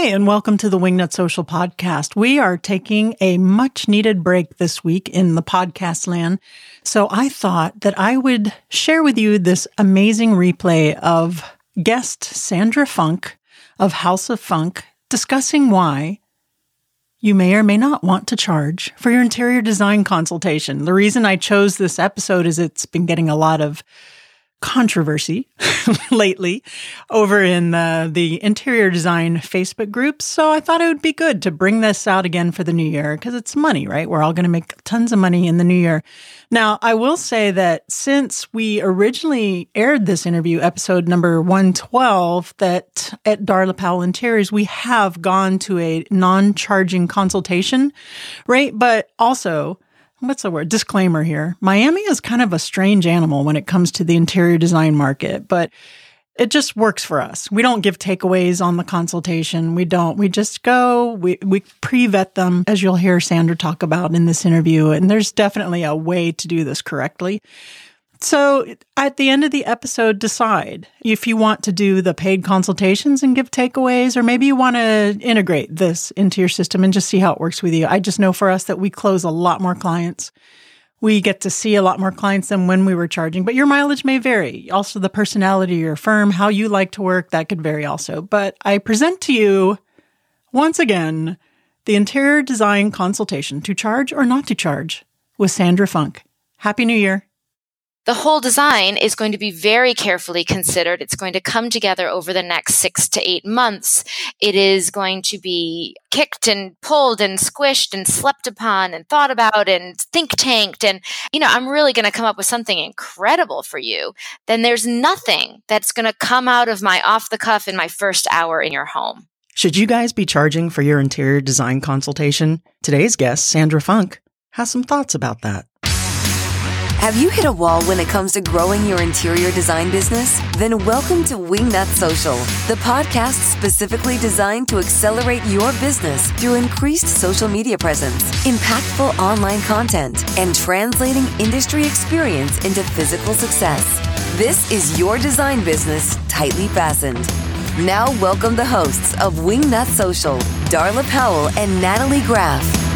Hey, and welcome to the Wingnut Social Podcast. We are taking a much needed break this week in the podcast land. So I thought that I would share with you this amazing replay of guest Sandra Funk of House of Funk discussing why you may or may not want to charge for your interior design consultation. The reason I chose this episode is it's been getting a lot of controversy lately over in the, the interior design Facebook groups. So I thought it would be good to bring this out again for the new year because it's money, right? We're all going to make tons of money in the new year. Now, I will say that since we originally aired this interview, episode number 112, that at Darla Powell Interiors, we have gone to a non charging consultation, right? But also, what's the word? Disclaimer here. Miami is kind of a strange animal when it comes to the interior design market, but it just works for us. We don't give takeaways on the consultation. We don't. We just go, we, we pre vet them, as you'll hear Sandra talk about in this interview. And there's definitely a way to do this correctly. So at the end of the episode, decide if you want to do the paid consultations and give takeaways, or maybe you want to integrate this into your system and just see how it works with you. I just know for us that we close a lot more clients. We get to see a lot more clients than when we were charging, but your mileage may vary. Also, the personality of your firm, how you like to work, that could vary also. But I present to you once again the interior design consultation to charge or not to charge with Sandra Funk. Happy New Year the whole design is going to be very carefully considered. It's going to come together over the next six to eight months. It is going to be kicked and pulled and squished and slept upon and thought about and think tanked. And, you know, I'm really going to come up with something incredible for you. Then there's nothing that's going to come out of my off the cuff in my first hour in your home. Should you guys be charging for your interior design consultation? Today's guest, Sandra Funk, has some thoughts about that. Have you hit a wall when it comes to growing your interior design business? Then welcome to Wingnut Social, the podcast specifically designed to accelerate your business through increased social media presence, impactful online content, and translating industry experience into physical success. This is your design business tightly fastened. Now, welcome the hosts of Wingnut Social, Darla Powell and Natalie Graff.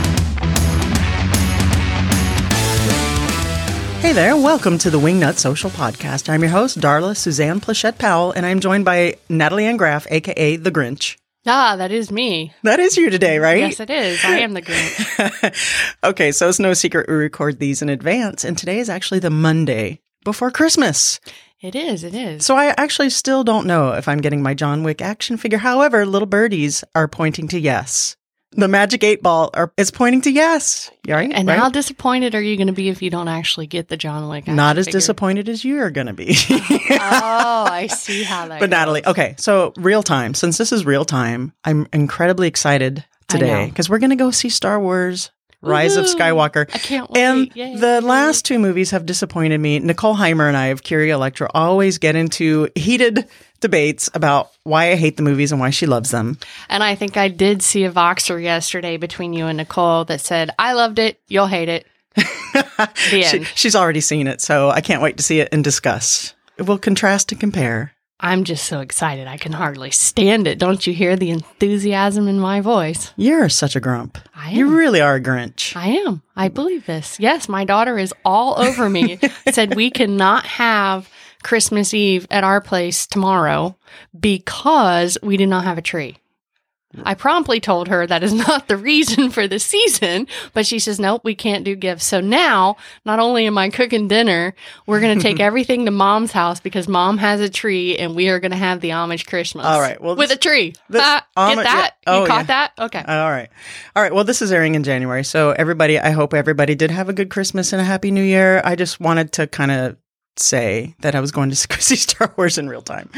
Hey there, welcome to the Wingnut Social Podcast. I'm your host, Darla Suzanne Plachette Powell, and I'm joined by Natalie Ann Graff, aka The Grinch. Ah, that is me. That is you today, right? Yes, it is. I am the Grinch. okay, so it's no secret we record these in advance, and today is actually the Monday before Christmas. It is, it is. So I actually still don't know if I'm getting my John Wick action figure. However, little birdies are pointing to yes the magic eight ball are, is pointing to yes. Right? And right? how disappointed are you going to be if you don't actually get the John Wick? Not as figure? disappointed as you are going to be. oh, I see how that. But goes. Natalie, okay, so real time. Since this is real time, I'm incredibly excited today because we're going to go see Star Wars Rise of Skywalker. I can't wait. And Yay. the last two movies have disappointed me. Nicole Heimer and I of Curie Electra always get into heated debates about why I hate the movies and why she loves them. And I think I did see a Voxer yesterday between you and Nicole that said, I loved it, you'll hate it. she, she's already seen it, so I can't wait to see it and discuss. We'll contrast and compare. I'm just so excited. I can hardly stand it. Don't you hear the enthusiasm in my voice? You're such a grump. I am. You really are a Grinch. I am. I believe this. Yes, my daughter is all over me. Said we cannot have Christmas Eve at our place tomorrow because we do not have a tree. I promptly told her that is not the reason for the season, but she says, nope, we can't do gifts. So now, not only am I cooking dinner, we're going to take everything to mom's house because mom has a tree and we are going to have the Amish Christmas. All right. Well, with this, a tree. This, ah, get that? Yeah. Oh, you caught yeah. that? Okay. All right. All right. Well, this is airing in January. So everybody, I hope everybody did have a good Christmas and a happy new year. I just wanted to kind of say that I was going to see Star Wars in real time.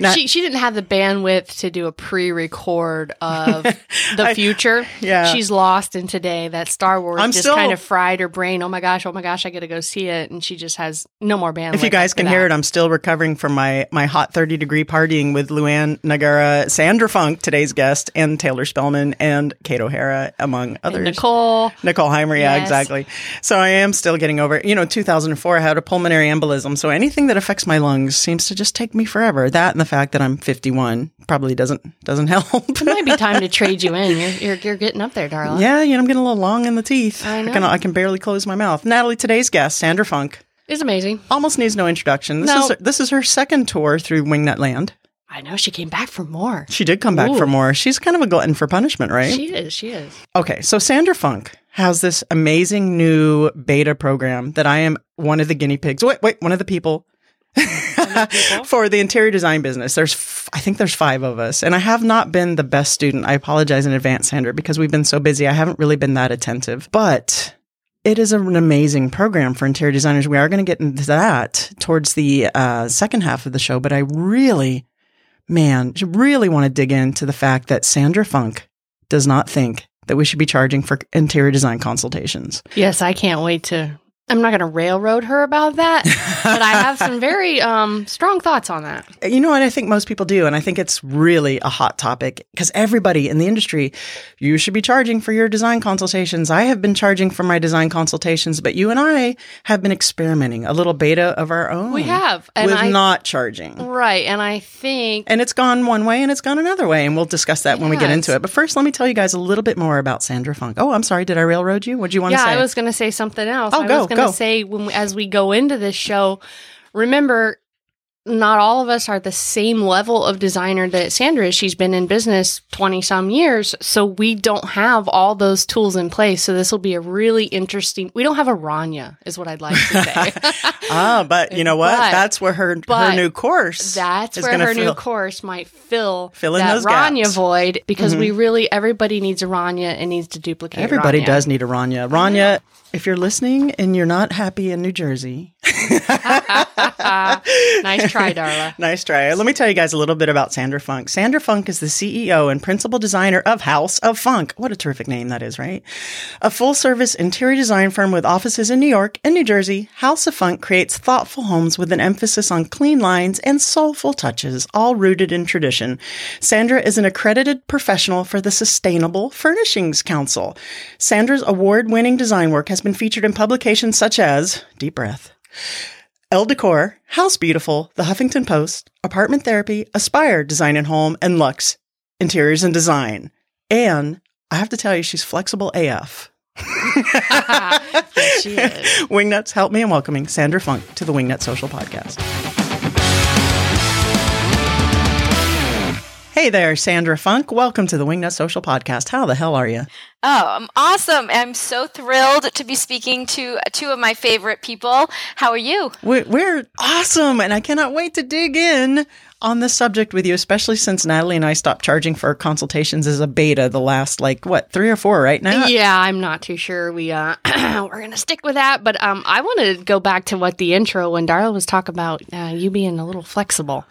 Not, she she didn't have the bandwidth to do a pre-record of the I, future. Yeah, she's lost in today. That Star Wars I'm just still, kind of fried her brain. Oh my gosh! Oh my gosh! I got to go see it, and she just has no more bandwidth. If you guys can that. hear it, I'm still recovering from my my hot 30 degree partying with Luann Nigara, Sandra Funk, today's guest, and Taylor Spellman and Kate O'Hara, among others. And Nicole Nicole Heimer. Yeah, yes. exactly. So I am still getting over. You know, 2004, I had a pulmonary embolism metabolism, um, so anything that affects my lungs seems to just take me forever. That and the fact that I'm 51 probably doesn't doesn't help. It might be time to trade you in. You're you're, you're getting up there, darling. yeah, you know, I'm getting a little long in the teeth. I know. can I can barely close my mouth. Natalie, today's guest, Sandra Funk, is amazing. almost needs no introduction. This No. is her, this is her second tour through Wingnut Land. I know she came back for more. She did come back Ooh. for more. She's kind of a glutton for punishment, right? She is. She is. Okay, so Sandra Funk has this amazing new beta program that I am one of the guinea pigs. Wait, wait, one of the people for the interior design business. There's, f- I think there's five of us, and I have not been the best student. I apologize in advance, Sandra, because we've been so busy. I haven't really been that attentive, but it is an amazing program for interior designers. We are going to get into that towards the uh, second half of the show, but I really, man, really want to dig into the fact that Sandra Funk does not think that we should be charging for interior design consultations. Yes, I can't wait to. I'm not going to railroad her about that, but I have some very um, strong thoughts on that. You know what? I think most people do. And I think it's really a hot topic because everybody in the industry, you should be charging for your design consultations. I have been charging for my design consultations, but you and I have been experimenting a little beta of our own. We have, and with I not charging. right, and I think And it's gone one way and it's gone another way. And we'll discuss that when we get into it. But first, let me tell you guys a little bit more about Sandra Funk. Oh, I'm sorry. Did I railroad you? What do you want yeah, to say? Yeah, I was going to say something else. Oh, I go, going to say when as we go into this show, remember not all of us are the same level of designer that Sandra is. She's been in business 20 some years. So we don't have all those tools in place. So this will be a really interesting. We don't have a Rania, is what I'd like to say. Ah, but you know what? But- That's where her her new course. That's where her new course might fill, Fill in that those Rania gaps. Mm-hmm. void because we really everybody needs a Rania and needs to duplicate. Everybody Rania. does need a Rania. Rania, if you're listening and you're not happy in New Jersey, nice try, Darla. nice try. Let me tell you guys a little bit about Sandra Funk. Sandra Funk is the CEO and principal designer of House of Funk. What a terrific name that is, right? A full service interior design firm with offices in New York and New Jersey, House of Funk creates thoughtful homes with an emphasis on clean lines and soulful touches, all rooted in tradition. Sandra is an accredited professional for the Sustainable Furnishings Council. Sandra's award winning design work has been featured in publications such as Deep Breath. Elle Decor, House Beautiful, The Huffington Post, Apartment Therapy, Aspire Design and Home, and Lux Interiors and Design. And I have to tell you, she's flexible AF. Yes, she is. Wingnuts, help me in welcoming Sandra Funk to the Wingnut Social Podcast. Hey there, Sandra Funk. Welcome to the Wingnut Social Podcast. How the hell are you? Oh, I'm awesome. I'm so thrilled to be speaking to two of my favorite people. How are you? We're, we're awesome, and I cannot wait to dig in on this subject with you, especially since Natalie and I stopped charging for consultations as a beta the last, like, what, three or four right now? Yeah, I'm not too sure. We uh, we're gonna stick with that, but um, I want to go back to what the intro when Darla was talking about uh, you being a little flexible,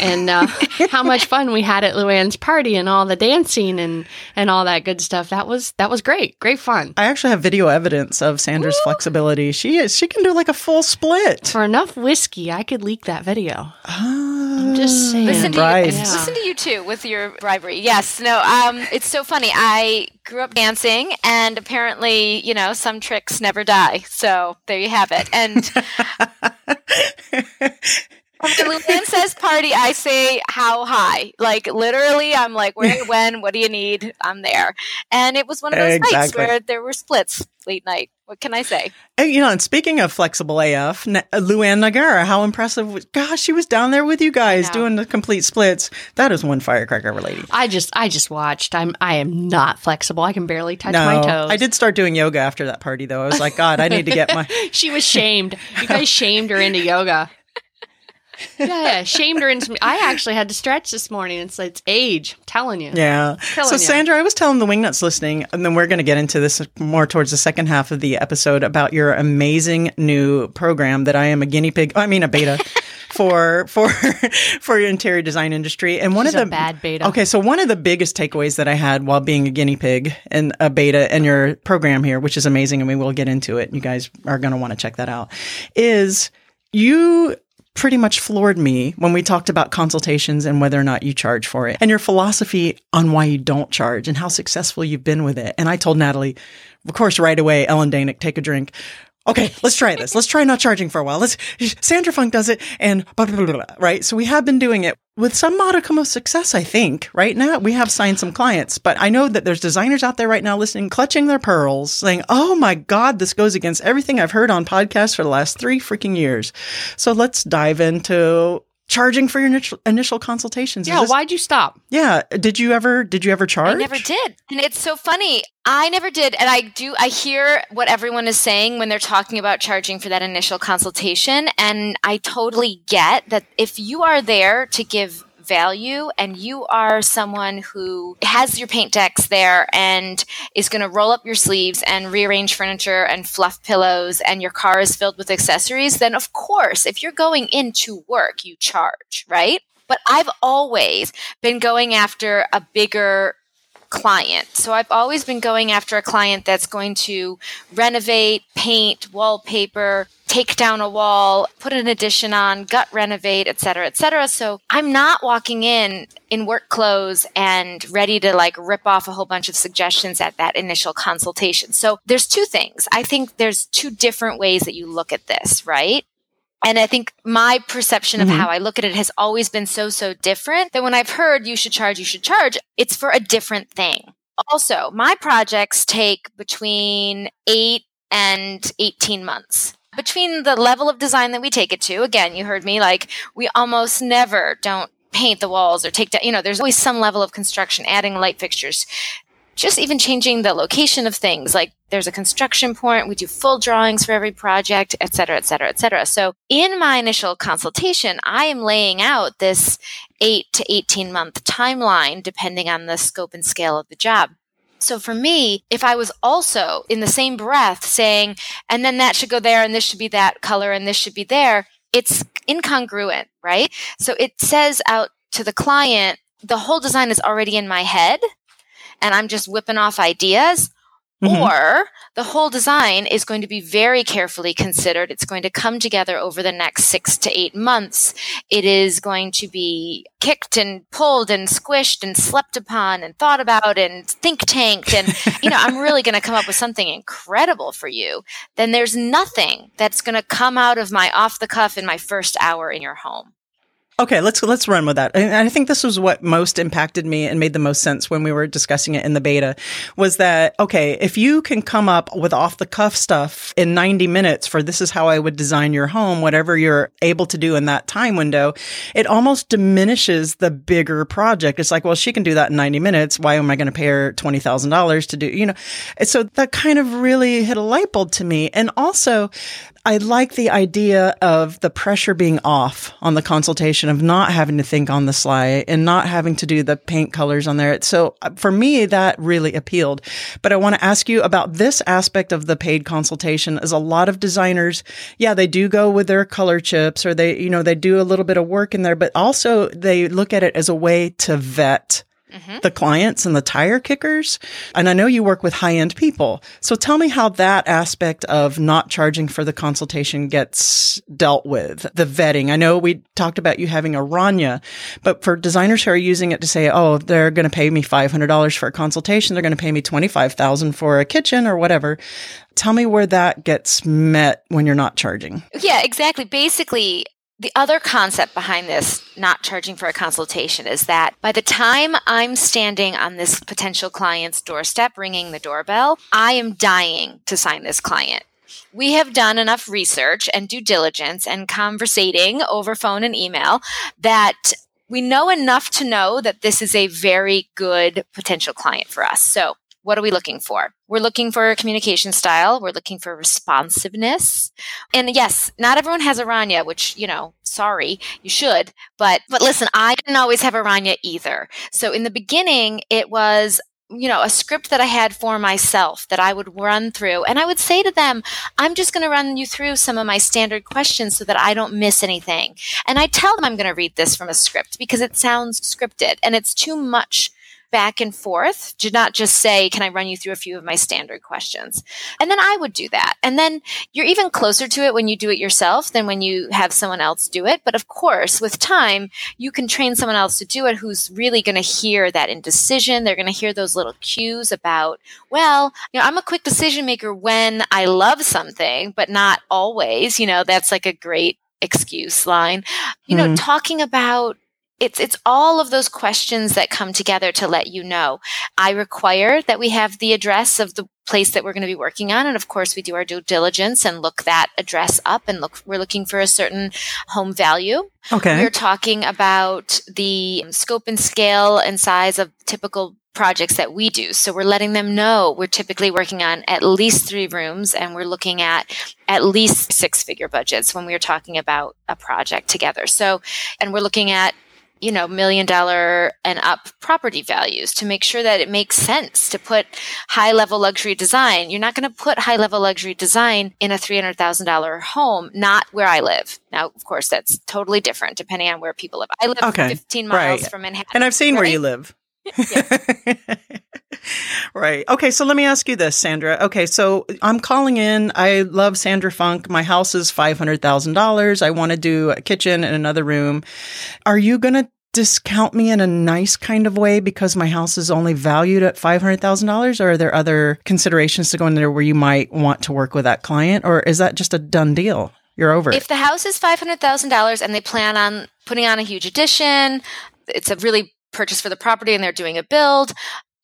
and uh, how much fun we had at Luann's party and all the dancing and and all that good stuff. That was that was great, great fun. I actually have video evidence of Sandra's flexibility. She is she can do like a full split. For enough whiskey, I could leak that video. Ah, I'm just saying. Listen to Right. you. Listen to you too with your bribery. Yes. No. Um. It's so funny. I grew up dancing, and apparently, you know, some tricks never die. So there you have it. And when Luann says party, I say how high. Like literally, I'm like, where, when, what do you need? I'm there. And it was one of those nights where there were splits late night. What can I say? Hey, you know, and speaking of flexible AF, uh, Luann Nigara, how impressive! Was, gosh, she was down there with you guys doing the complete splits. That is one firecracker of lady. I just I just watched. I'm I am not flexible. I can barely touch my toes. I did start doing yoga after that party, though. I was like, God, I need to get my. She was shamed. You guys shamed her into yoga. Yeah, yeah, shamed her into. I actually had to stretch this morning. It's it's age. I'm telling you. Yeah. Telling So. Sandra, I was telling the Wingnuts listening, and then we're going to get into this more towards the second half of the episode about your amazing new program that I am a guinea pig. I mean, a beta. For for for your interior design industry, and one She's of a the bad beta. Okay, so one of the biggest takeaways that I had while being a guinea pig and a beta in your program here, which is amazing, and we will get into it. You guys are going to want to check that out. Is you pretty much floored me when we talked about consultations and whether or not you charge for it and your philosophy on why you don't charge and how successful you've been with it. And I told Natalie, of course, right away, Ellen Danick, take a drink. Okay, let's try this. Let's try not charging for a while. Let's Sandra Funk does it and blah, blah, blah, blah, right? So we have been doing it with some modicum of success, I think. Right now, we have signed some clients, but I know that there's designers out there right now listening, clutching their pearls, saying, "Oh my God, this goes against everything I've heard on podcasts for the last three freaking years." So let's dive into charging for your initial, initial consultations. Yeah, this, why'd you stop? Yeah, did you ever did you ever charge? I never did. And it's so funny. I never did and I do I hear what everyone is saying when they're talking about charging for that initial consultation and I totally get that if you are there to give value and you are someone who has your paint decks there and is going to roll up your sleeves and rearrange furniture and fluff pillows and your car is filled with accessories, then of course, if you're going into work, you charge, right? But I've always been going after a bigger client. So I've always been going after a client that's going to renovate, paint, wallpaper, take down a wall, put an addition on, gut renovate, et cetera, et cetera. So I'm not walking in in work clothes and ready to like rip off a whole bunch of suggestions at that initial consultation. So there's two things. I think there's two different ways that you look at this, right? And I think my perception of mm-hmm. how I look at it has always been so, so different that when I've heard you should charge, you should charge, it's for a different thing. Also, my projects take between eight and 18 months. Between the level of design that we take it to, again, you heard me, like, we almost never don't paint the walls or take down, you know, there's always some level of construction, adding light fixtures, just even changing the location of things. Like there's a construction point we do full drawings for every project et cetera et cetera et cetera. So in my initial consultation i am laying out this 8 to 18 month timeline depending on the scope and scale of the job. So for me, if I was also in the same breath saying, and then that should go there and this should be that color and this should be there, it's incongruent, right? So it says out to the client, the whole design is already in my head and I'm just whipping off ideas. Mm-hmm. Or the whole design is going to be very carefully considered. It's going to come together over the next six to eight months. It is going to be kicked and pulled and squished and slept upon and thought about and think tanked. And, you know, I'm really going to come up with something incredible for you. Then there's nothing that's going to come out of my off the cuff in my first hour in your home. Okay, let's let's run with that. And I think this was what most impacted me and made the most sense when we were discussing it in the beta was that okay, if you can come up with off the cuff stuff in 90 minutes for this is how I would design your home, whatever you're able to do in that time window, it almost diminishes the bigger project. It's like, well, she can do that in 90 minutes. Why am I going to pay her $20,000 to do, you know? So that kind of really hit a light bulb to me. And also I like the idea of the pressure being off on the consultation of not having to think on the sly and not having to do the paint colors on there. So uh, for me, that really appealed. But I want to ask you about this aspect of the paid consultation as a lot of designers, yeah, they do go with their color chips or they, you know, they do a little bit of work in there, but also they look at it as a way to vet mm-hmm. the clients and the tire kickers. And I know you work with high end people. So tell me how that aspect of not charging for the consultation gets dealt with, the vetting. I know we talked about you having a Rania, but for designers who are using it to say, oh, they're going to pay me $500 for a consultation, they're going to pay me 25000 for a kitchen or whatever. Tell me where that gets met when you're not charging. Yeah, exactly. Basically, the other concept behind this, not charging for a consultation, is that by the time I'm standing on this potential client's doorstep ringing the doorbell, I am dying to sign this client. We have done enough research and due diligence and conversating over phone and email that we know enough to know that this is a very good potential client for us. So what are we looking for? We're looking for a communication style. We're looking for responsiveness. And yes, not everyone has a Rania, which, you know, sorry, you should. But, but listen, I didn't always have a Rania either. So in the beginning, it was, you know, a script that I had for myself that I would run through. And I would say to them, I'm just going to run you through some of my standard questions so that I don't miss anything. And I tell them I'm going to read this from a script because it sounds scripted and it's too much back and forth to not just say, Can I run you through a few of my standard questions? And then I would do that. And then you're even closer to it when you do it yourself than when you have someone else do it. But of course, with time, you can train someone else to do it who's really going to hear that indecision. They're going to hear those little cues about, well, you know, I'm a quick decision maker when I love something, but not always. You know, that's like a great excuse line. You know, mm. talking about it's it's all of those questions that come together to let you know. I require that we have the address of the place that we're going to be working on and of course we do our due diligence and look that address up and look we're looking for a certain home value. Okay. We're talking about the scope and scale and size of typical projects that we do. So we're letting them know we're typically working on at least three rooms and we're looking at at least six figure budgets when we're talking about a project together. So, and we're looking at you know, million dollar and up property values to make sure that it makes sense to put high level luxury design. You're not going to put high level luxury design in a $300,000 home, not where I live. Now, of course, that's totally different depending on where people live. I live okay. 15 miles right. from Manhattan. And I've seen right? where you live. right. Okay. So let me ask you this, Sandra. Okay. So I'm calling in. I love Sandra Funk. My house is $500,000. I want to do a kitchen and another room. Are you going to discount me in a nice kind of way because my house is only valued at $500,000? Or are there other considerations to go in there where you might want to work with that client? Or is that just a done deal? You're over If the house is $500,000 and they plan on putting on a huge addition, it's a really purchase for the property and they're doing a build,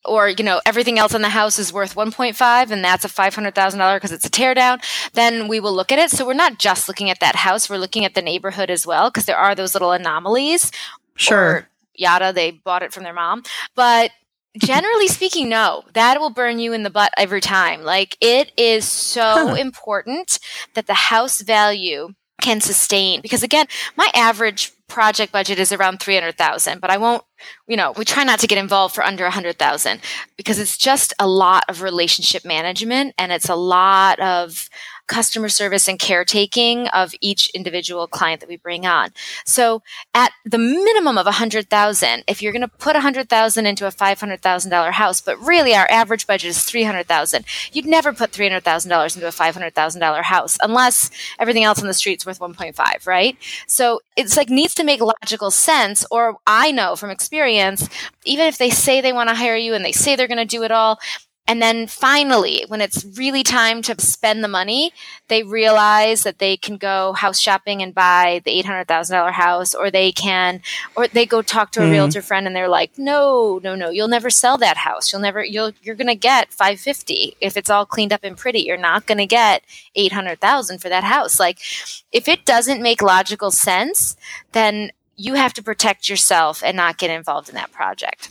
or you know everything else in the house is worth 1.5 and that's a $500000 because it's a teardown then we will look at it so we're not just looking at that house we're looking at the neighborhood as well because there are those little anomalies Sure. yada, they bought it from their mom. But generally speaking, no, that will burn you in the butt every time. Like it is so huh. important that the house value can sustain because again, my average project budget is around 300,000, but I won't, you know, we try not to get involved for under 100,000 because it's just a lot of relationship management and it's a lot of customer service and caretaking of each individual client that we bring on. So at the minimum of 100,000, if you're going to put 100,000 into a $500,000 house, but really our average budget is 300,000, you'd never put $300,000 into a $500,000 house unless everything else on the street's worth 1.5, right? So it's like needs to make logical sense or I know from experience even if they say they want to hire you and they say they're going to do it all and then finally, when it's really time to spend the money, they realize that they can go house shopping and buy the $800,000 house, or they can, or they go talk to a mm-hmm. realtor friend and they're like, no, no, no, you'll never sell that house. You'll never, you'll, you're going to get 550 if it's all cleaned up and pretty. You're not going to get 800,000 for that house. Like, if it doesn't make logical sense, then you have to protect yourself and not get involved in that project.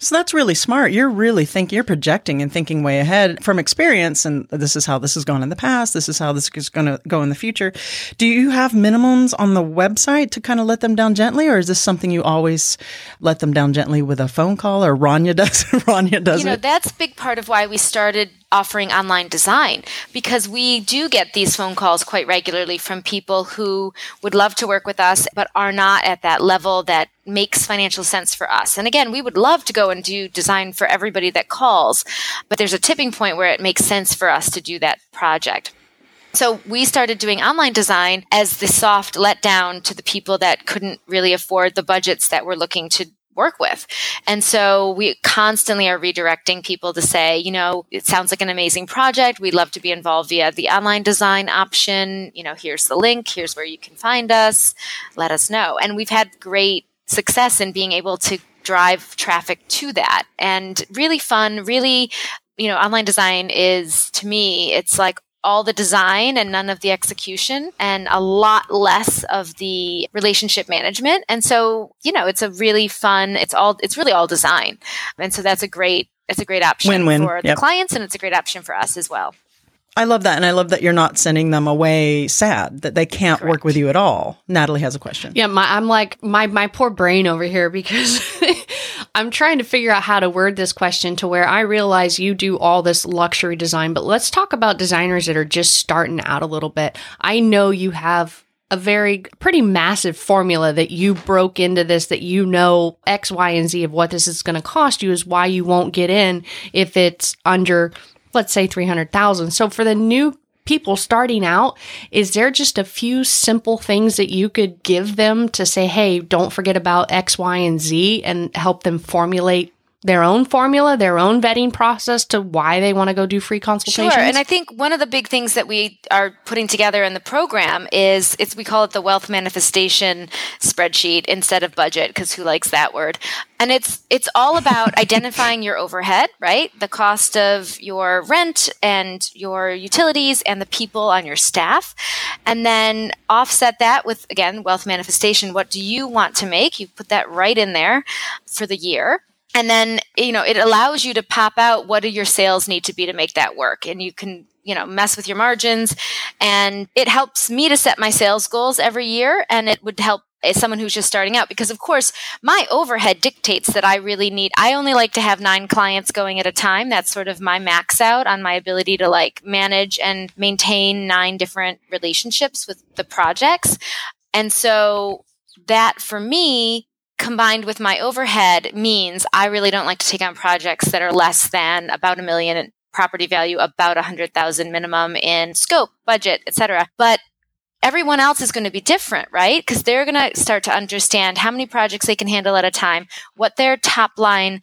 So that's really smart. You're really thinking, you're projecting and thinking way ahead from experience. And this is how this has gone in the past. This is how this is going to go in the future. Do you have minimums on the website to kind of let them down gently? Or is this something you always let them down gently with a phone call or Rania does, Rania does You know, it? that's a big part of why we started offering online design because we do get these phone calls quite regularly from people who would love to work with us but are not at that level that makes financial sense for us. And again, we would love to go and do design for everybody that calls, but there's a tipping point where it makes sense for us to do that project. So we started doing online design as the soft letdown to the people that couldn't really afford the budgets that we're looking to work with. And so we constantly are redirecting people to say, you know, it sounds like an amazing project. We'd love to be involved via the online design option. You know, here's the link. Here's where you can find us. Let us know. And we've had great success in being able to drive traffic to that and really fun, really, you know, online design is to me, it's like all the design and none of the execution and a lot less of the relationship management. And so, you know, it's a really fun, it's all, it's really all design. And so that's a great, it's a great option Win-win. for the yep. clients and it's a great option for us as well. I love that. And I love that you're not sending them away sad that they can't Correct. work with you at all. Natalie has a question. Yeah. My, I'm like, my, my poor brain over here because I'm trying to figure out how to word this question to where I realize you do all this luxury design, but let's talk about designers that are just starting out a little bit. I know you have a very pretty massive formula that you broke into this that you know X, Y, and Z of what this is going to cost you is why you won't get in if it's under, let's say, 300,000. So for the new people starting out, is there just a few simple things that you could give them to say, hey, don't forget about X, Y, and Z and help them formulate their own formula, their own vetting process to why they want to go do free consultations? Sure. And I think one of the big things that we are putting together in the program is it's we call it the wealth manifestation spreadsheet instead of budget because who likes that word? And it's it's all about identifying your overhead, right? The cost of your rent and your utilities and the people on your staff. And then offset that with again wealth manifestation. What do you want to make? You put that right in there for the year and then you know it allows you to pop out what do your sales need to be to make that work. And you can you know mess with your margins. And it helps me to set my sales goals every year. And it would help someone who's just starting out because of course my overhead dictates that i really need i only like to have nine clients going at a time. That's sort of my max out on my ability to like manage and maintain nine different relationships with the projects. And so that for me combined with my overhead means I really don't like to take on projects that are less than about a million in property value, about a hundred thousand minimum in scope, budget, etc. But everyone else is going to be different, right? Because they're going to start to understand how many projects they can handle at a time, what their top line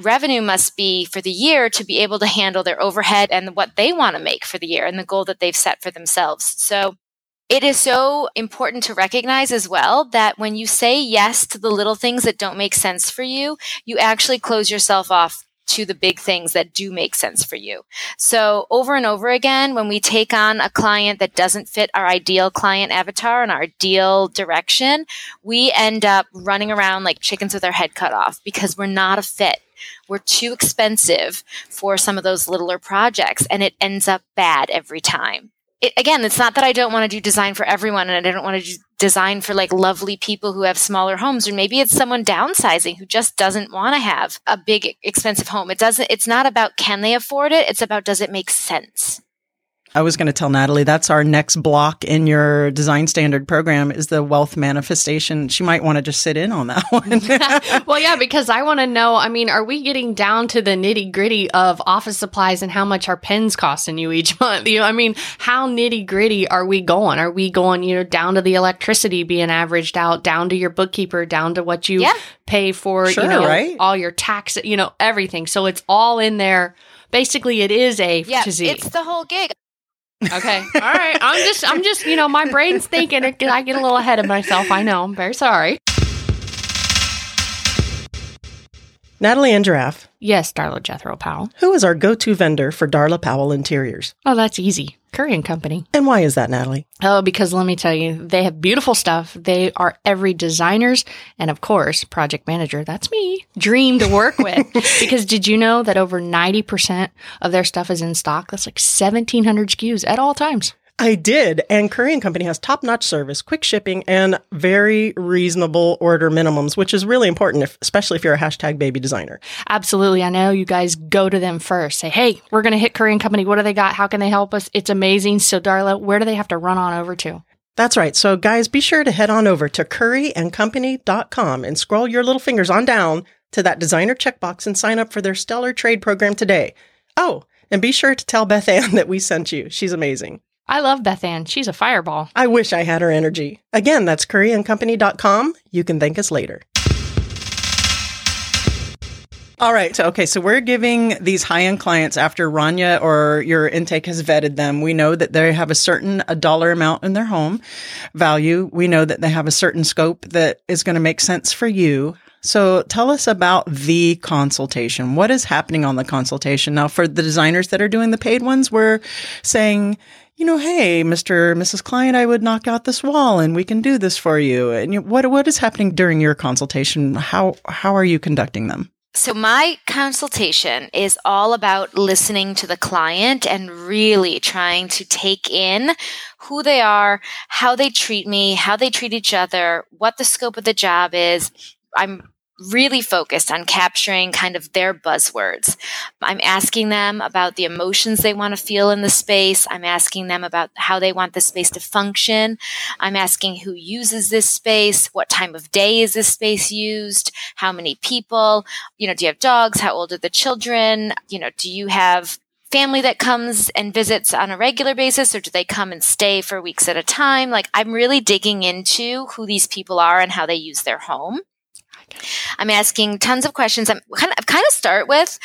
revenue must be for the year to be able to handle their overhead and what they want to make for the year and the goal that they've set for themselves. So it is so important to recognize as well that when you say yes to the little things that don't make sense for you, you actually close yourself off to the big things that do make sense for you. So over and over again, when we take on a client that doesn't fit our ideal client avatar and our ideal direction, we end up running around like chickens with our head cut off because we're not a fit. We're too expensive for some of those littler projects and it ends up bad every time it, again, it's not that I don't want to do design for everyone and I don't want to do design for like lovely people who have smaller homes or maybe it's someone downsizing who just doesn't want to have a big expensive home. It doesn't it's not about can they afford it? It's about does it make sense? I was going to tell Natalie that's our next block in your design standard program is the wealth manifestation. She might want to just sit in on that one. well, yeah, because I want to know. I mean, are we getting down to the nitty gritty of office supplies and how much our pens costing you each month? You know, I mean, how nitty gritty are we going? Are we going, you know, down to the electricity being averaged out, down to your bookkeeper, down to what you yeah. pay for, sure, you know, right? all your taxes, you know, everything. So it's all in there basically it is a yeah, it's the whole gig. Okay. All right. I'm just, I'm just, you know, my brain's thinking. I get a little ahead of myself. I know. I'm very sorry. Natalie and Giraffe. Yes, Darla Jethro Powell. Who is our go to vendor for Darla Powell Interiors? Oh, that's easy. Currey and Company. And why is that, Natalie? Oh, because let me tell you, they have beautiful stuff. They are every designer's and, of course, project manager. That's me. Dream to work with. because did you know that over 90% of their stuff is in stock? That's like 1,700 SKUs at all times. I did. And Currey and Company has top notch service, quick shipping, and very reasonable order minimums, which is really important, if, especially if you're a hashtag baby designer. Absolutely. I know you guys go to them first. Say, hey, we're going to hit Currey and Company. What do they got? How can they help us? It's amazing. So, Darla, where do they have to run on over to? That's right. So, guys, be sure to head on over to curreyandcompany.com and scroll your little fingers on down to that designer checkbox and sign up for their stellar trade program today. Oh, and be sure to tell Beth Ann that we sent you. She's amazing. I love Beth Ann. She's a fireball. I wish I had her energy. Again, that's curreyandcompany.com. You can thank us later. All right. Okay. So we're giving these high end clients after Rania or your intake has vetted them. We know that they have a certain a dollar amount in their home value. We know that they have a certain scope that is going to make sense for you. So tell us about the consultation. What is happening on the consultation? Now, for the designers that are doing the paid ones, we're saying, you know, hey, Mr. Mrs. Client, I would knock out this wall and we can do this for you. And you, what what is happening during your consultation? How how are you conducting them? So my consultation is all about listening to the client and really trying to take in who they are, how they treat me, how they treat each other, what the scope of the job is. I'm really focused on capturing kind of their buzzwords. I'm asking them about the emotions they want to feel in the space. I'm asking them about how they want the space to function. I'm asking who uses this space, what time of day is this space used, how many people, you know, do you have dogs, how old are the children, you know, do you have family that comes and visits on a regular basis or do they come and stay for weeks at a time? Like I'm really digging into who these people are and how they use their home. I'm asking tons of questions. I'm kind of, kind of start with,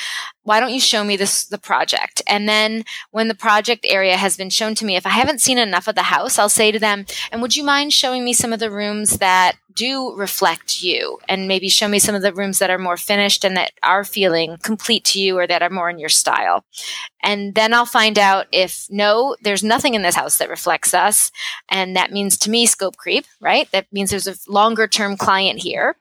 why don't you show me this the project? And then when the project area has been shown to me, if I haven't seen enough of the house, I'll say to them, and would you mind showing me some of the rooms that do reflect you and maybe show me some of the rooms that are more finished and that are feeling complete to you or that are more in your style. And then I'll find out if no, there's nothing in this house that reflects us. And that means to me scope creep, right? That means there's a longer term client here.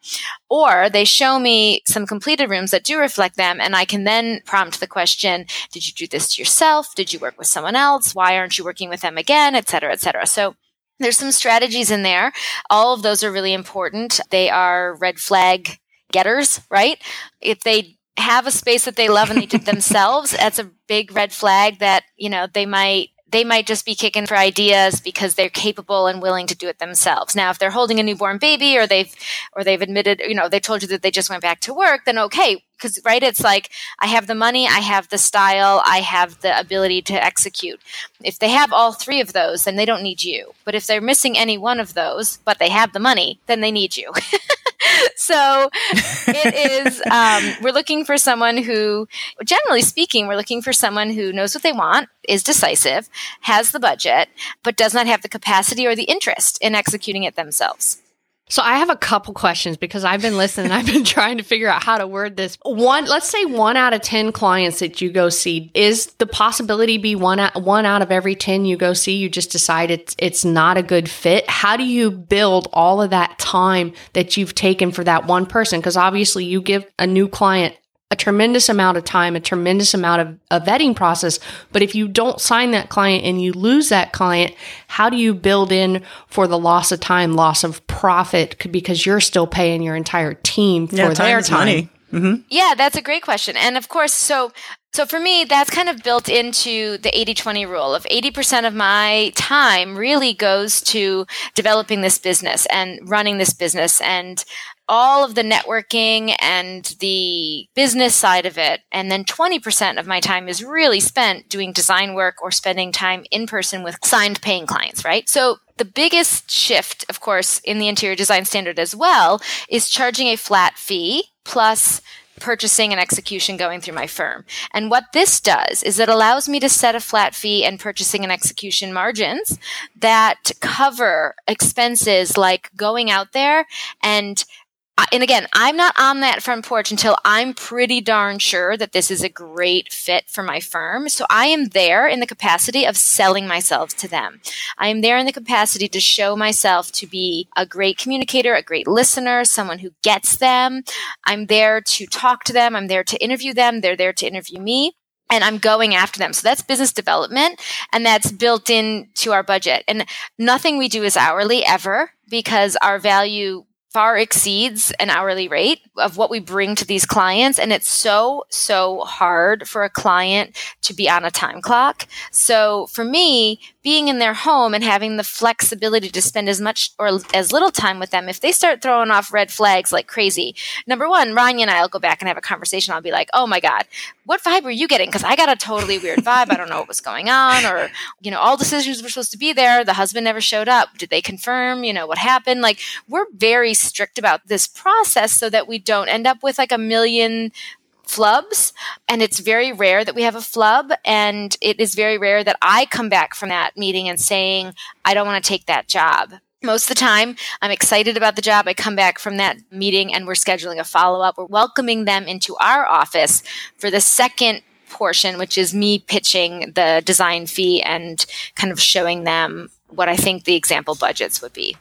Or they show me some completed rooms that do reflect them. And I can then prompt the question, did you do this to yourself? Did you work with someone else? Why aren't you working with them again? Et cetera, et cetera. So there's some strategies in there. All of those are really important. They are red flag getters, right? If they have a space that they love and they did themselves, that's a big red flag that, you know, they might they might just be kicking for ideas because they're capable and willing to do it themselves. Now, if they're holding a newborn baby or they've or they've admitted, you know, they told you that they just went back to work, then okay, because right, it's like I have the money, I have the style, I have the ability to execute. If they have all three of those, then they don't need you. But if they're missing any one of those, but they have the money, then they need you. so it is um, we're looking for someone who generally speaking we're looking for someone who knows what they want is decisive has the budget but does not have the capacity or the interest in executing it themselves so I have a couple questions because I've been listening. I've been trying to figure out how to word this. One, let's say one out of 10 clients that you go see is the possibility be one out, one out of every 10 you go see, you just decide it's, it's not a good fit. How do you build all of that time that you've taken for that one person? Cause obviously you give a new client a tremendous amount of time, a tremendous amount of a vetting process. But if you don't sign that client and you lose that client, how do you build in for the loss of time, loss of profit because you're still paying your entire team for yeah, their time? Mm-hmm. Yeah, that's a great question. And of course, so so for me, that's kind of built into the 80 20 rule of 80% of my time really goes to developing this business and running this business and all of the networking and the business side of it. And then 20% of my time is really spent doing design work or spending time in person with signed paying clients, right? So the biggest shift, of course, in the interior design standard as well is charging a flat fee plus purchasing and execution going through my firm. And what this does is it allows me to set a flat fee and purchasing and execution margins that cover expenses like going out there and and again, I'm not on that front porch until I'm pretty darn sure that this is a great fit for my firm. So I am there in the capacity of selling myself to them. I am there in the capacity to show myself to be a great communicator, a great listener, someone who gets them. I'm there to talk to them. I'm there to interview them. They're there to interview me and I'm going after them. So that's business development and that's built into our budget. And nothing we do is hourly ever because our value far exceeds an hourly rate of what we bring to these clients. And it's so, so hard for a client to be on a time clock. So for me, being in their home and having the flexibility to spend as much or as little time with them, if they start throwing off red flags like crazy, number one, Rania and I will go back and have a conversation. I'll be like, oh my God, what vibe are you getting? Because I got a totally weird vibe. I don't know what was going on. Or, you know, all decisions were supposed to be there. The husband never showed up. Did they confirm, you know, what happened? Like, we're very strict about this process so that we don't end up with like a million flubs and it's very rare that we have a flub and it is very rare that I come back from that meeting and saying I don't want to take that job. Most of the time, I'm excited about the job. I come back from that meeting and we're scheduling a follow up. We're welcoming them into our office for the second portion, which is me pitching the design fee and kind of showing them what I think the example budgets would be.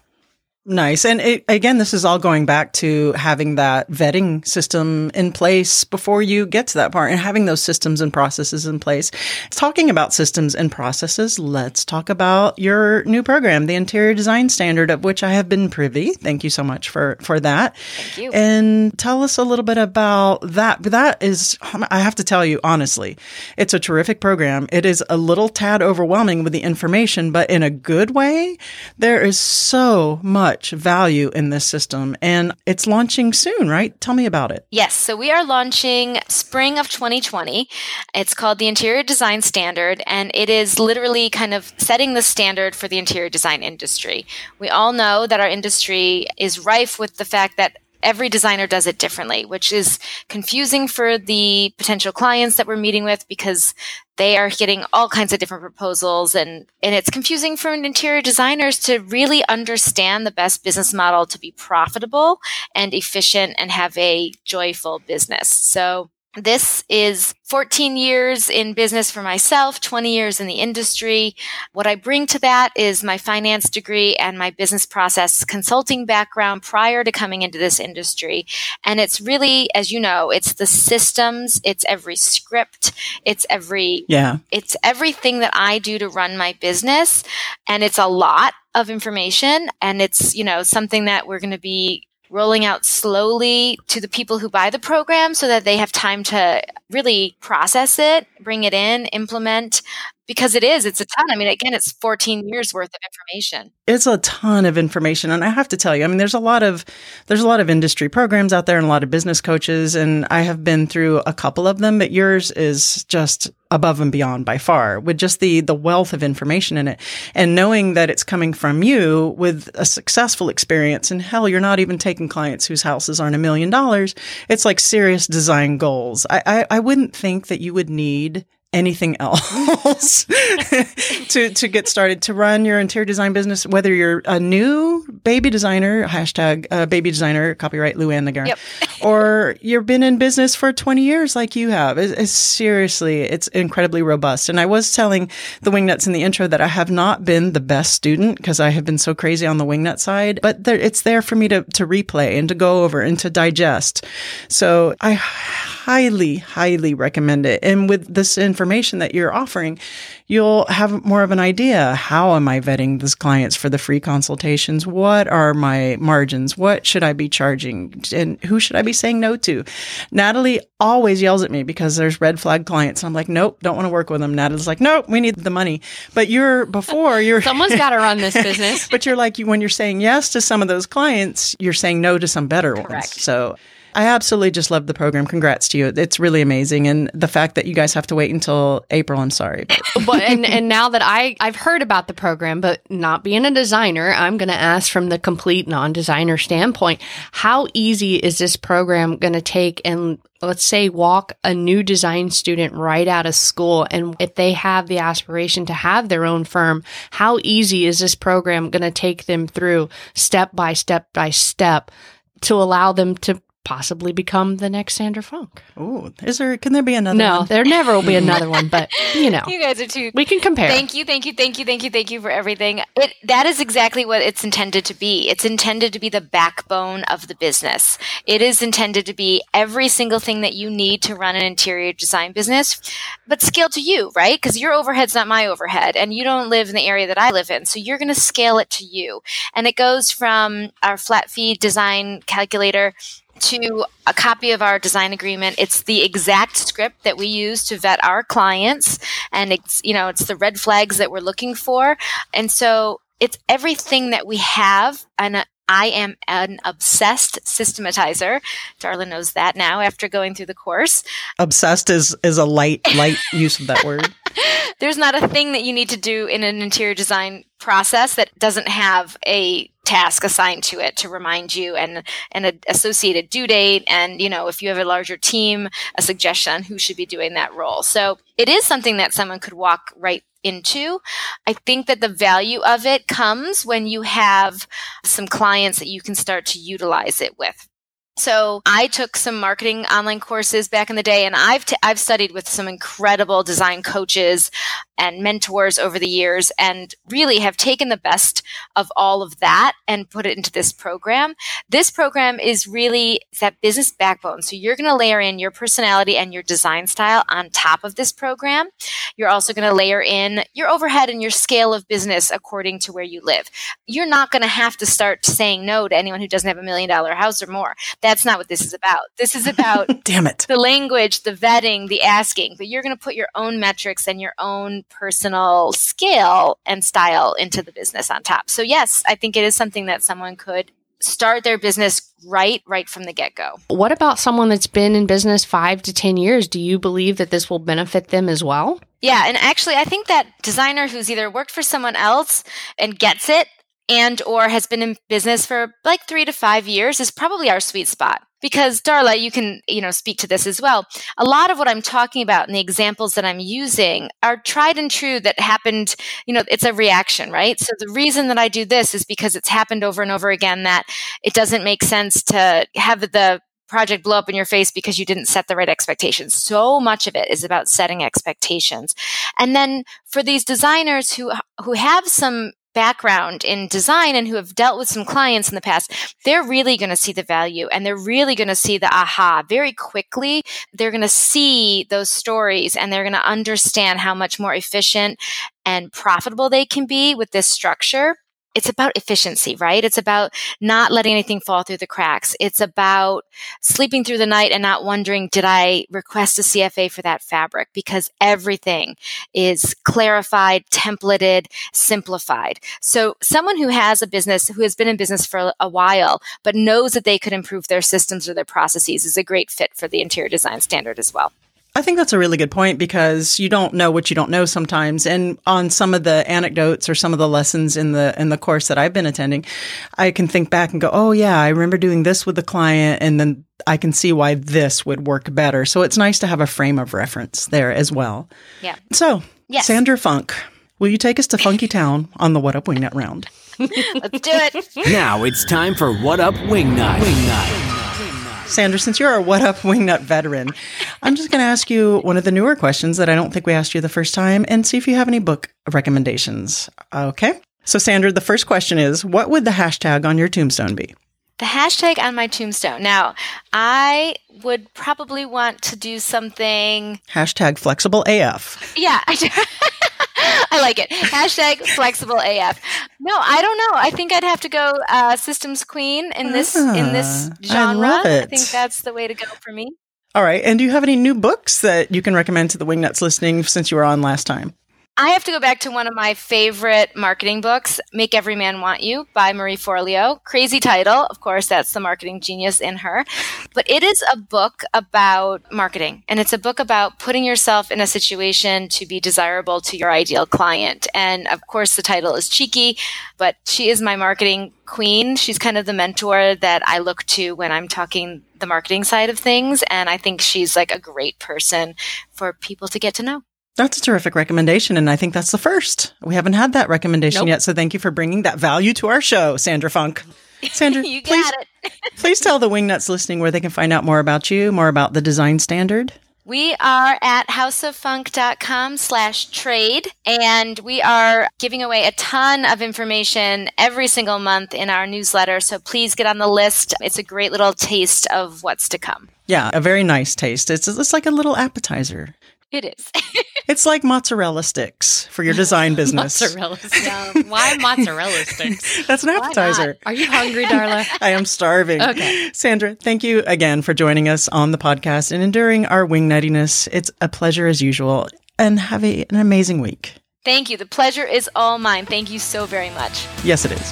Nice. And it, again, this is all going back to having that vetting system in place before you get to that part and having those systems and processes in place. Talking about systems and processes, let's talk about your new program, the interior design standard of which I have been privy. Thank you so much for, for that. Thank you. And tell us a little bit about that. That is, I have to tell you honestly, it's a terrific program. It is a little tad overwhelming with the information, but in a good way. There is so much value in this system and it's launching soon, right? Tell me about it. Yes. So we are launching spring of 2020. It's called the Interior Design Standard and it is literally kind of setting the standard for the interior design industry. We all know that our industry is rife with the fact that every designer does it differently, which is confusing for the potential clients that we're meeting with because they are getting all kinds of different proposals and, and it's confusing for an interior designers to really understand the best business model to be profitable and efficient and have a joyful business. So this is 14 years in business for myself, 20 years in the industry. What I bring to that is my finance degree and my business process consulting background prior to coming into this industry. And it's really, as you know, it's the systems, it's every script, it's every, yeah, it's everything that I do to run my business. And it's a lot of information and it's, you know, something that we're going to be rolling out slowly to the people who buy the program so that they have time to really process it, bring it in, implement, because it is, it's a ton. I mean, again, it's 14 years worth of information. It's a ton of information. And I have to tell you, I mean, there's a lot of, there's a lot of industry programs out there and a lot of business coaches. And I have been through a couple of them, but yours is just above and beyond by far with just the, the wealth of information in it and knowing that it's coming from you with a successful experience. And hell, you're not even taking clients whose houses aren't a million dollars. It's like serious design goals. I, I, I wouldn't think that you would need anything else to to get started to run your interior design business whether you're a new baby designer hashtag uh, baby designer copyright Luann Nigara yep. or you've been in business for 20 years like you have. It's, it's, seriously it's incredibly robust. And I was telling the wingnuts in the intro that I have not been the best student because I have been so crazy on the wingnut side but there, it's there for me to to replay and to go over and to digest. So I highly highly recommend it. And with this information information that you're offering, you'll have more of an idea. How am I vetting these clients for the free consultations? What are my margins? What should I be charging? And who should I be saying no to? Natalie always yells at me because there's red flag clients. I'm like, nope, don't want to work with them. Natalie's like, nope, we need the money. But you're before you're someone's got to run this business. but you're like, when you're saying yes to some of those clients, you're saying no to some better Correct. ones. So I absolutely just love the program. Congrats to you. It's really amazing. And the fact that you guys have to wait until April, I'm sorry. But and, and now that I, I've heard about the program, but not being a designer, I'm going to ask from the complete non designer standpoint how easy is this program going to take and let's say walk a new design student right out of school and if they have the aspiration to have their own firm how easy is this program going to take them through step by step by step to allow them to possibly become the next Sandra Funk. Oh, is there? Can there be another? No, one? there never will be another one. But you know, you guys are too. We can compare. Thank you, thank you, thank you, thank you, thank you for everything. It that is exactly what it's intended to be. It's intended to be the backbone of the business. It is intended to be every single thing that you need to run an interior design business, but scale to you, right? Because your overhead's not my overhead, and you don't live in the area that I live in, so you're going to scale it to you. And it goes from our flat fee design calculator to a copy of our design agreement. It's the exact script that we use to vet our clients and it's, you know, it's the red flags that we're looking for. And so it's everything that we have and I am an obsessed systematizer. Darla knows that now after going through the course. Obsessed is is a light light use of that word. There's not a thing that you need to do in an interior design process that doesn't have a task assigned to it to remind you and an associated due date and you know if you have a larger team a suggestion on who should be doing that role. So it is something that someone could walk right into. I think that the value of it comes when you have some clients that you can start to utilize it with. So I took some marketing online courses back in the day, and I've t- I've studied with some incredible design coaches and mentors over the years and really have taken the best of all of that and put it into this program. This program is really that business backbone. So you're going to layer in your personality and your design style on top of this program. You're also going to layer in your overhead and your scale of business according to where you live. You're not going to have to start saying no to anyone who doesn't have a million dollar house or more. That's not what this is about. This is about Damn it. the language, the vetting, the asking, but you're going to put your own metrics and your own personal scale and style into the business on top. So yes, I think it is something that someone could start their business right right from the get-go. What about someone that's been in business 5 to 10 years? Do you believe that this will benefit them as well? Yeah, and actually I think that designer who's either worked for someone else and gets it and or has been in business for like 3 to 5 years is probably our sweet spot because darla you can you know speak to this as well a lot of what i'm talking about and the examples that i'm using are tried and true that happened you know it's a reaction right so the reason that i do this is because it's happened over and over again that it doesn't make sense to have the project blow up in your face because you didn't set the right expectations. So much of it is about setting expectations. And then for these designers who who have some background in design and who have dealt with some clients in the past, they're really going to see the value and they're really going to see the aha very quickly. They're going to see those stories and they're going to understand how much more efficient and profitable they can be with this structure it's about efficiency, right? It's about not letting anything fall through the cracks. It's about sleeping through the night and not wondering, did I request a CFA for that fabric? Because everything is clarified, templated, simplified. So someone who has a business, who has been in business for a while, but knows that they could improve their systems or their processes is a great fit for the interior design standard as well. I think that's a really good point because you don't know what you don't know sometimes. And on some of the anecdotes or some of the lessons in the in the course that I've been attending, I can think back and go, "Oh yeah, I remember doing this with the client and then I can see why this would work better." So it's nice to have a frame of reference there as well. Yeah. So, Yes. Sandra Funk, will you take us to Funky Town on the What Up Wingnut round? Let's do it. Now it's time for What Up Wingnut. Wingnut. Sandra, since you're a What Up Wingnut veteran, I'm just going to ask you one of the newer questions that I don't think we asked you the first time and see if you have any book recommendations. Okay. So, Sandra, the first question is What would the hashtag on your tombstone be? the hashtag on my tombstone. Now, I would probably want to do something. Hashtag flexible AF. Yeah, I, do. I like it. Hashtag flexible AF. No, I don't know. I think I'd have to go uh, systems queen in this in this genre. I genre. love it. think that's the way to go for me. All right. And do you have any new books that you can recommend to the Wingnuts listening since you were on last time? I have to go back to one of my favorite marketing books, Make Every Man Want You by Marie Forleo. Crazy title. Of course, that's the marketing genius in her. But it is a book about marketing. And it's a book about putting yourself in a situation to be desirable to your ideal client. And of course, the title is cheeky, but she is my marketing queen. She's kind of the mentor that I look to when I'm talking the marketing side of things. And I think she's like a great person for people to get to know. That's a terrific recommendation. And I think that's the first. We haven't had that recommendation Nope. yet. So thank you for bringing that value to our show, Sandra Funk. Sandra, you please, got it. please tell the Wingnuts listening where they can find out more about you, more about the design standard. We are at houseoffunk.com slash trade, and we are giving away a ton of information every single month in our newsletter. So please get on the list. It's a great little taste of what's to come. Yeah, a very nice taste. It's, it's like a little appetizer. It is. It's like mozzarella sticks for your design business. Mozzarella sticks. Why mozzarella sticks? That's an appetizer. Are you hungry, Darla? I am starving. Okay. Sandra, thank you again for joining us on the podcast and enduring our wing nuttiness. It's a pleasure as usual. And have a, an amazing week. Thank you. The pleasure is all mine. Thank you so very much. Yes, it is.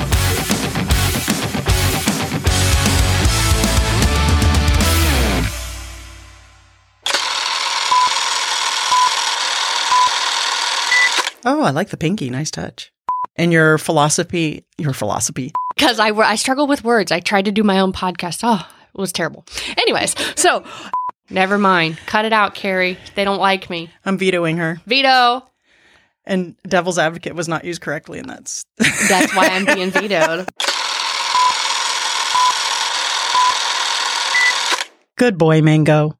Oh, I like the pinky. Nice touch. And your philosophy, your philosophy. Because I, I struggle with words. I tried to do my own podcast. Oh, it was terrible. Anyways, so Never mind. Cut it out, Carrie. They don't like me. I'm vetoing her. Veto. And devil's advocate was not used correctly, and that's That's why I'm being vetoed. good boy, Mango.